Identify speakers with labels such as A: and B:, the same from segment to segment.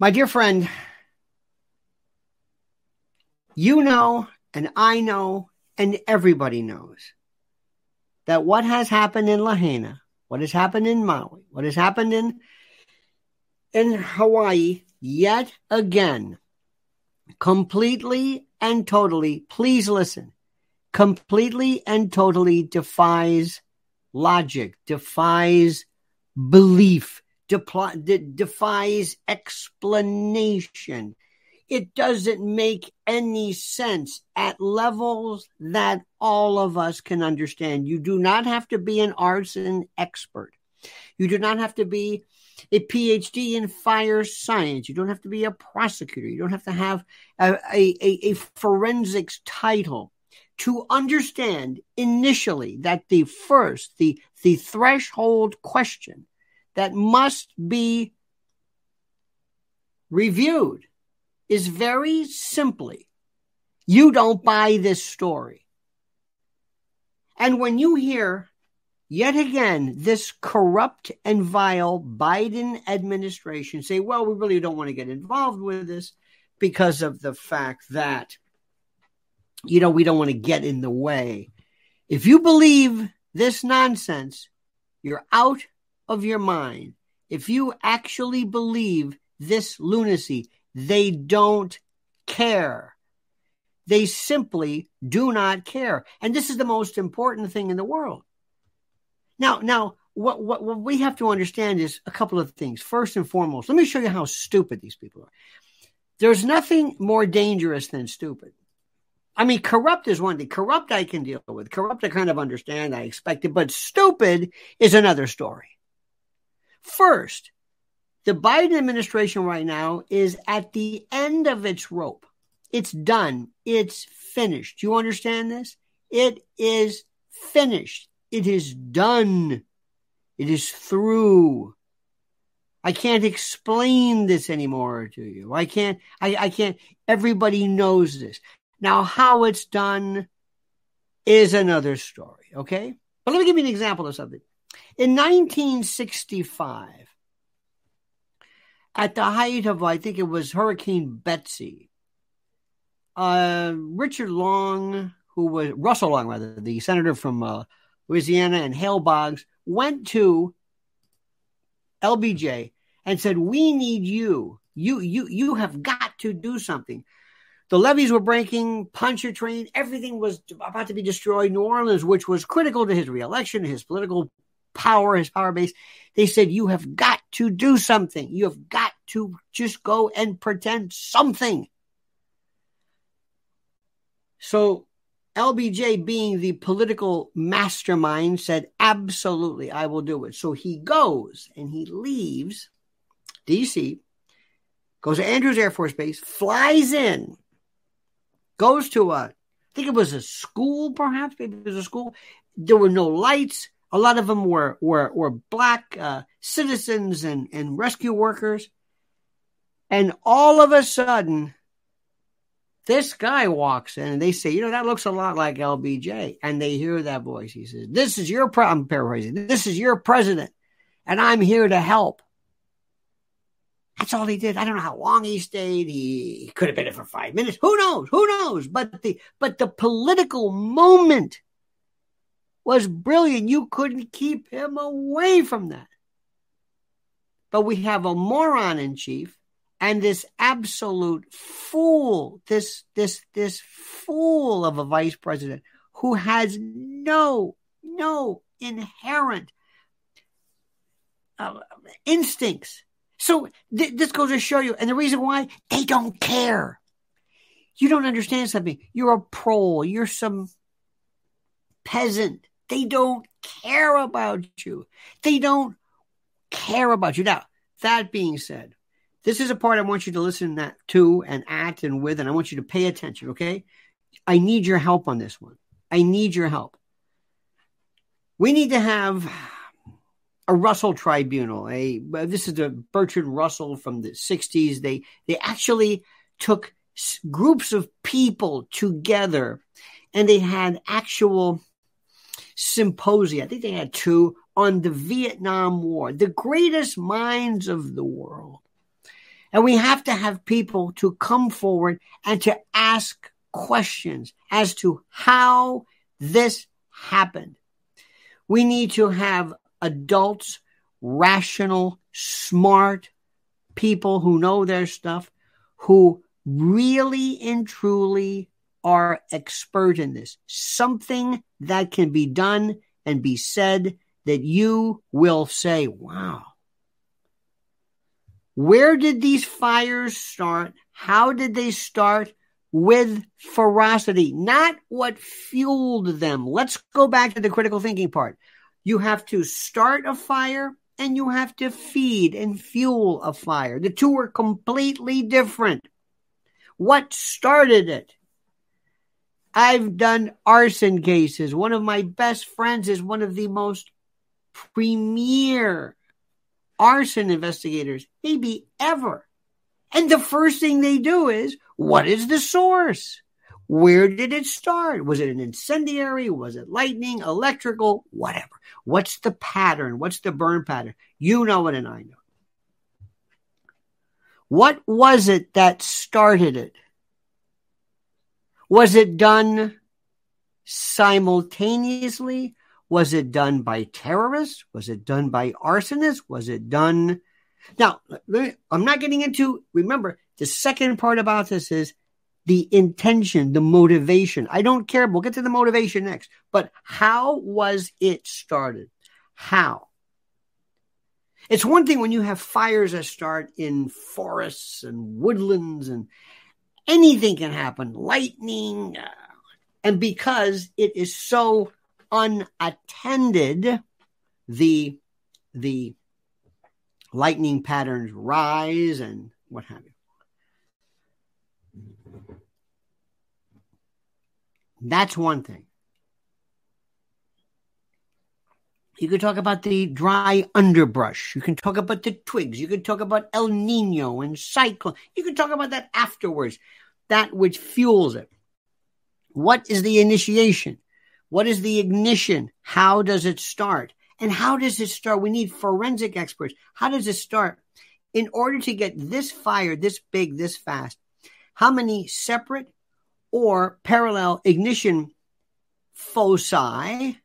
A: My dear friend, you know, and I know, and everybody knows that what has happened in Lahaina, what has happened in Maui, what has happened in in Hawaii, yet again, completely and totally, please listen, completely and totally defies logic, defies belief, defies explanation. It doesn't make any sense at levels that all of us can understand. You do not have to be an arson expert. You do not have to be a PhD in fire science. You don't have to be a prosecutor. You don't have to have a, a, a forensics title to understand initially that the first, the, the threshold question that must be reviewed is very simply you don't buy this story. And when you hear yet again this corrupt and vile Biden administration say, well, we really don't want to get involved with this because of the fact that, you know, we don't want to get in the way. If you believe this nonsense, you're out of your mind. If you actually believe this lunacy, they don't care. They simply do not care. And this is the most important thing in the world. Now, now, what, what, what we have to understand is a couple of things. First and foremost, let me show you how stupid these people are. There's nothing more dangerous than stupid. I mean, corrupt is one thing. Corrupt I can deal with. Corrupt I kind of understand. I expect it. But stupid is another story. First, the Biden administration right now is at the end of its rope. It's done. It's finished. Do you understand this? It is finished. It is done. It is through. I can't explain this anymore to you. I can't, I, I can't, everybody knows this. Now, how it's done is another story, okay? But let me give you an example of something. In 1965, at the height of, I think it was Hurricane Betsy, uh, Richard Long, who was Russell Long, rather, the senator from uh, Louisiana, and Hale Boggs went to LBJ and said, "We need you. You, you, you have got to do something." The levees were breaking, Pontchartrain, everything was about to be destroyed. New Orleans, which was critical to his reelection, his political power, his power base. They said, You have got to do something. You have got to just go and pretend something. So LBJ, being the political mastermind, said, Absolutely, I will do it. So he goes and he leaves DC, goes to Andrews Air Force Base, flies in, goes to a, I think it was a school, perhaps, maybe it was a school. There were no lights. A lot of them were were were black uh, citizens and and rescue workers, and all of a sudden, this guy walks in and they say, you know, that looks a lot like LBJ, and they hear that voice. He says, "This is your I'm paraphrasing. This is your president, and I'm here to help." That's all he did. I don't know how long he stayed. He could have been there for five minutes. Who knows? Who knows? But the but the political moment was brilliant. You couldn't keep him away from that. But we have a moron in chief and this absolute fool, this this this fool of a vice president who has no no inherent uh, instincts. So th- this goes to show you, and the reason why they don't care. You don't understand something. You're a pro. You're some peasant. They don't care about you. They don't care about you. Now, that being said, this is a part I want you to listen to and at and with, and I want you to pay attention, okay? I need your help on this one. I need your help. We need to have a Russell tribunal. A this is the Bertrand Russell from the 60s. They they actually took groups of people together and they had actual symposia. I think they had two on the Vietnam War, the greatest minds of the world. And we have to have people to come forward and to ask questions as to how this happened. We need to have adults, rational, smart people who know their stuff, who really and truly are expert in this. Something that can be done and be said that you will say, wow. Where did these fires start? How did they start? With ferocity, not what fueled them. Let's go back to the critical thinking part. You have to start a fire and you have to feed and fuel a fire. The two are completely different. What started it? I've done arson cases. One of my best friends is one of the most premier arson investigators, maybe ever. And the first thing they do is what is the source? Where did it start? Was it an incendiary? Was it lightning, electrical, whatever? What's the pattern? What's the burn pattern? You know it, and I know. What was it that started it? Was it done simultaneously? Was it done by terrorists? Was it done by arsonists? Was it done? Now, I'm not getting into, remember, the second part about this is the intention, the motivation. I don't care. We'll get to the motivation next. But how was it started? How? It's one thing when you have fires that start in forests and woodlands and anything can happen, lightning. Uh, and because it is so unattended, the, the lightning patterns rise and what have you. That's one thing. You could talk about the dry underbrush. You can talk about the twigs. You can talk about El Nino and cyclone. You can talk about that afterwards, that which fuels it. What is the initiation? What is the ignition? How does it start? And how does it start? We need forensic experts. How does it start? In order to get this fire this big, this fast, how many separate or parallel ignition foci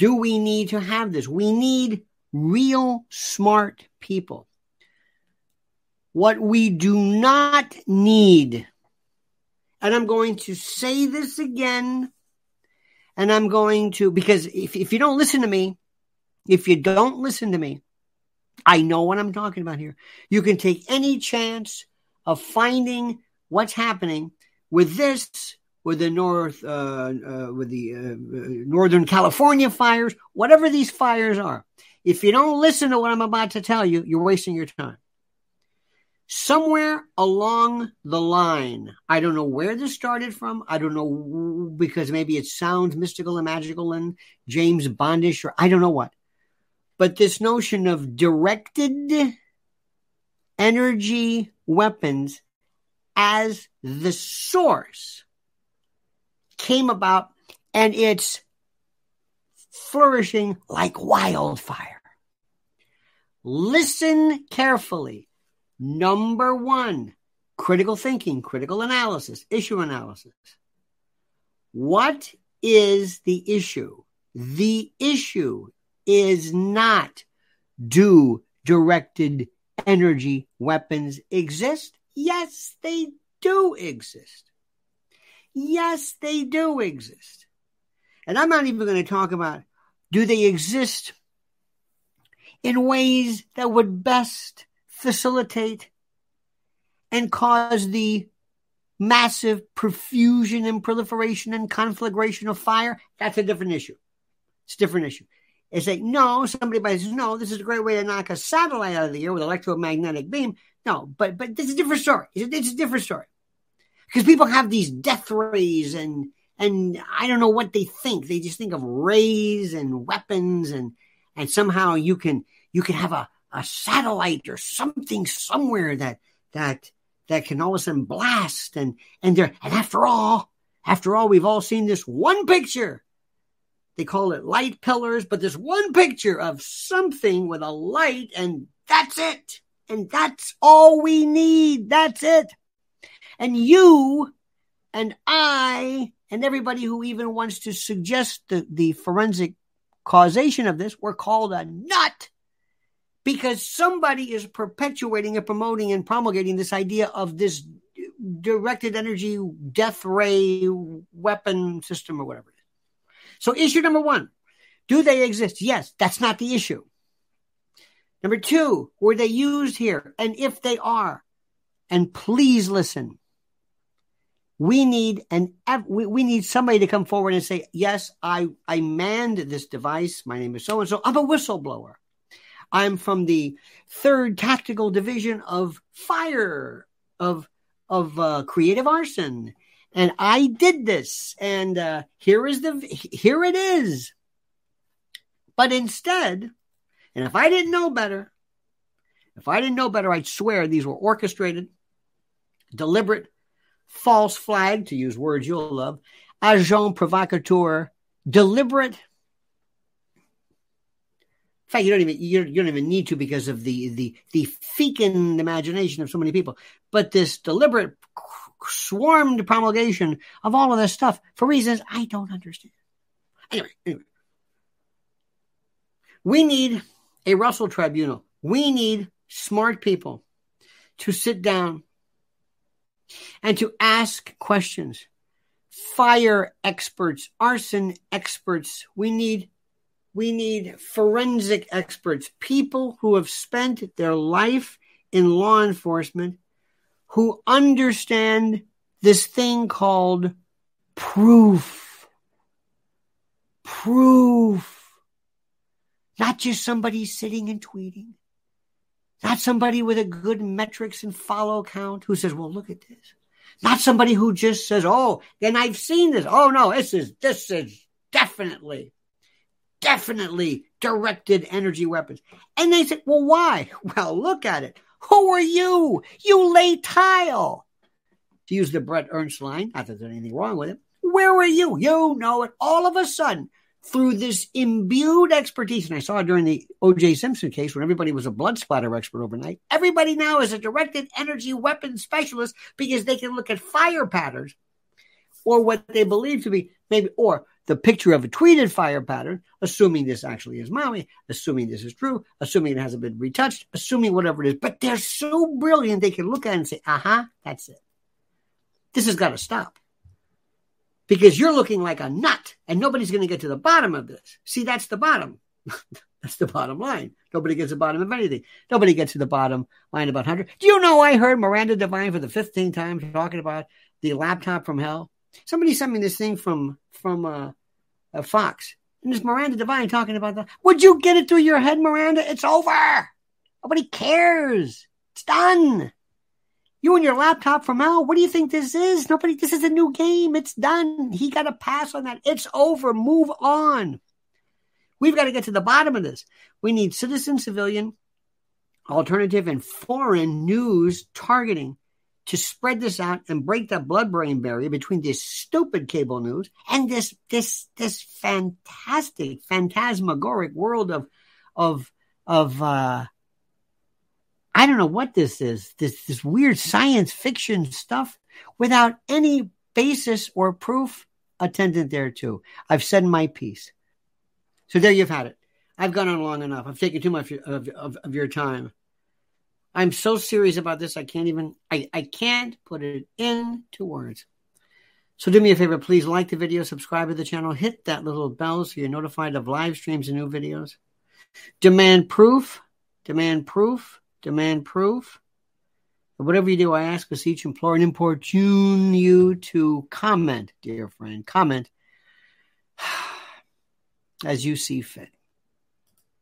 A: do we need to have this? We need real smart people. What we do not need, and I'm going to say this again, and I'm going to, because if, if you don't listen to me, if you don't listen to me, I know what I'm talking about here. You can take any chance of finding what's happening with this, with the North, uh, uh, with the uh, Northern California fires, whatever these fires are. If you don't listen to what I'm about to tell you, you're wasting your time. Somewhere along the line, I don't know where this started from. I don't know because maybe it sounds mystical and magical and James Bondish or I don't know what. But this notion of directed energy weapons as the source came about and it's flourishing like wildfire. Listen carefully. Number one, critical thinking, critical analysis, issue analysis. What is the issue? The issue is not do directed energy weapons exist? Yes, they do exist. Yes, they do exist. And I'm not even going to talk about do they exist in ways that would best facilitate and cause the massive profusion and proliferation and conflagration of fire. That's a different issue. It's a different issue. It's like, no, somebody says, no, this is a great way to knock a satellite out of the air with electromagnetic beam. No, but but this is a different story. It's a, it's a different story because people have these death rays and and I don't know what they think. They just think of rays and weapons and and somehow you can you can have a, a satellite or something somewhere that that that can all of a sudden blast and and there and after all after all we've all seen this one picture they call it light pillars but this one picture of something with a light and that's it And that's all we need. That's it. And you and I and everybody who even wants to suggest the, the forensic causation of this, we're called a nut because somebody is perpetuating and promoting and promulgating this idea of this directed energy death ray weapon system or whatever it is. So, issue number one do they exist? Yes, that's not the issue. Number two, were they used here? And if they are, and please listen, we need an we, we need somebody to come forward and say, yes, I I manned this device. My name is so and so. I'm a whistleblower. I'm from the third tactical division of fire of of uh, creative arson, and I did this. And uh, here is the here it is. But instead, and if I didn't know better, if I didn't know better, I'd swear these were orchestrated, deliberate, false flag, to use words you'll love, agent provocateur, deliberate in fact, you don't even you don't even need to because of the the the fecund imagination of so many people. But this deliberate swarmed promulgation of all of this stuff for reasons I don't understand. Anyway, anyway, we need a Russell tribunal. We need smart people to sit down and to ask questions. Fire experts, arson experts. We need we need forensic experts, people who have spent their life in law enforcement, who understand this thing called proof. Proof. Not just somebody sitting and tweeting. Not somebody with a good metrics and follow count who says, well, look at this. Not somebody who just says, oh, and I've seen this. Oh no, this is, this is definitely definitely directed energy weapons. And they said, well, why? Well, look at it. Who are you? You lay tile. To use the Brett Ernst line, not that there's anything wrong with it. Where are you? You know it. All of a sudden, through this imbued expertise, and I saw it during the O.J. Simpson case when everybody was a blood splatter expert overnight. Everybody now is a directed energy weapon specialist because they can look at fire patterns or what they believe to be maybe, or the picture of a tweeted fire pattern, assuming this actually is Maui, assuming this is true, assuming it hasn't been retouched, assuming whatever it is. But they're so brilliant, they can look at it and say, uh huh, that's it. This has got to stop. Because you're looking like a nut and nobody's going to get to the bottom of this. See, that's the bottom. that's the bottom line. Nobody gets to the bottom of anything. Nobody gets to the bottom line about Hunter. Do you know I heard Miranda Devine for the 15th time talking about the laptop from hell? Somebody sent me this thing from from uh, of Fox. And it's Miranda Devine talking about that. Would you get it through your head, Miranda? It's over. Nobody cares. It's done. You and your laptop from Al, what do you think this is? Nobody, this is a new game. It's done. He got a pass on that. It's over. Move on. We've got to get to the bottom of this. We need citizen, civilian, alternative, and foreign news targeting to spread this out and break that blood brain barrier between this stupid cable news and this this this fantastic phantasmagoric world of of of uh I don't know what this is this this weird science fiction stuff without any basis or proof attendant thereto. I've said my piece. So there you've had it. I've gone on long enough. I've taken too much of, of, of your time. I'm so serious about this. I can't even, I, I can't put it into words. So do me a favor, please like the video, subscribe to the channel, hit that little bell so you're notified of live streams and new videos. Demand proof, demand proof, demand proof. Whatever you do, I ask, beseech, implore, and importune you to comment, dear friend. Comment as you see fit.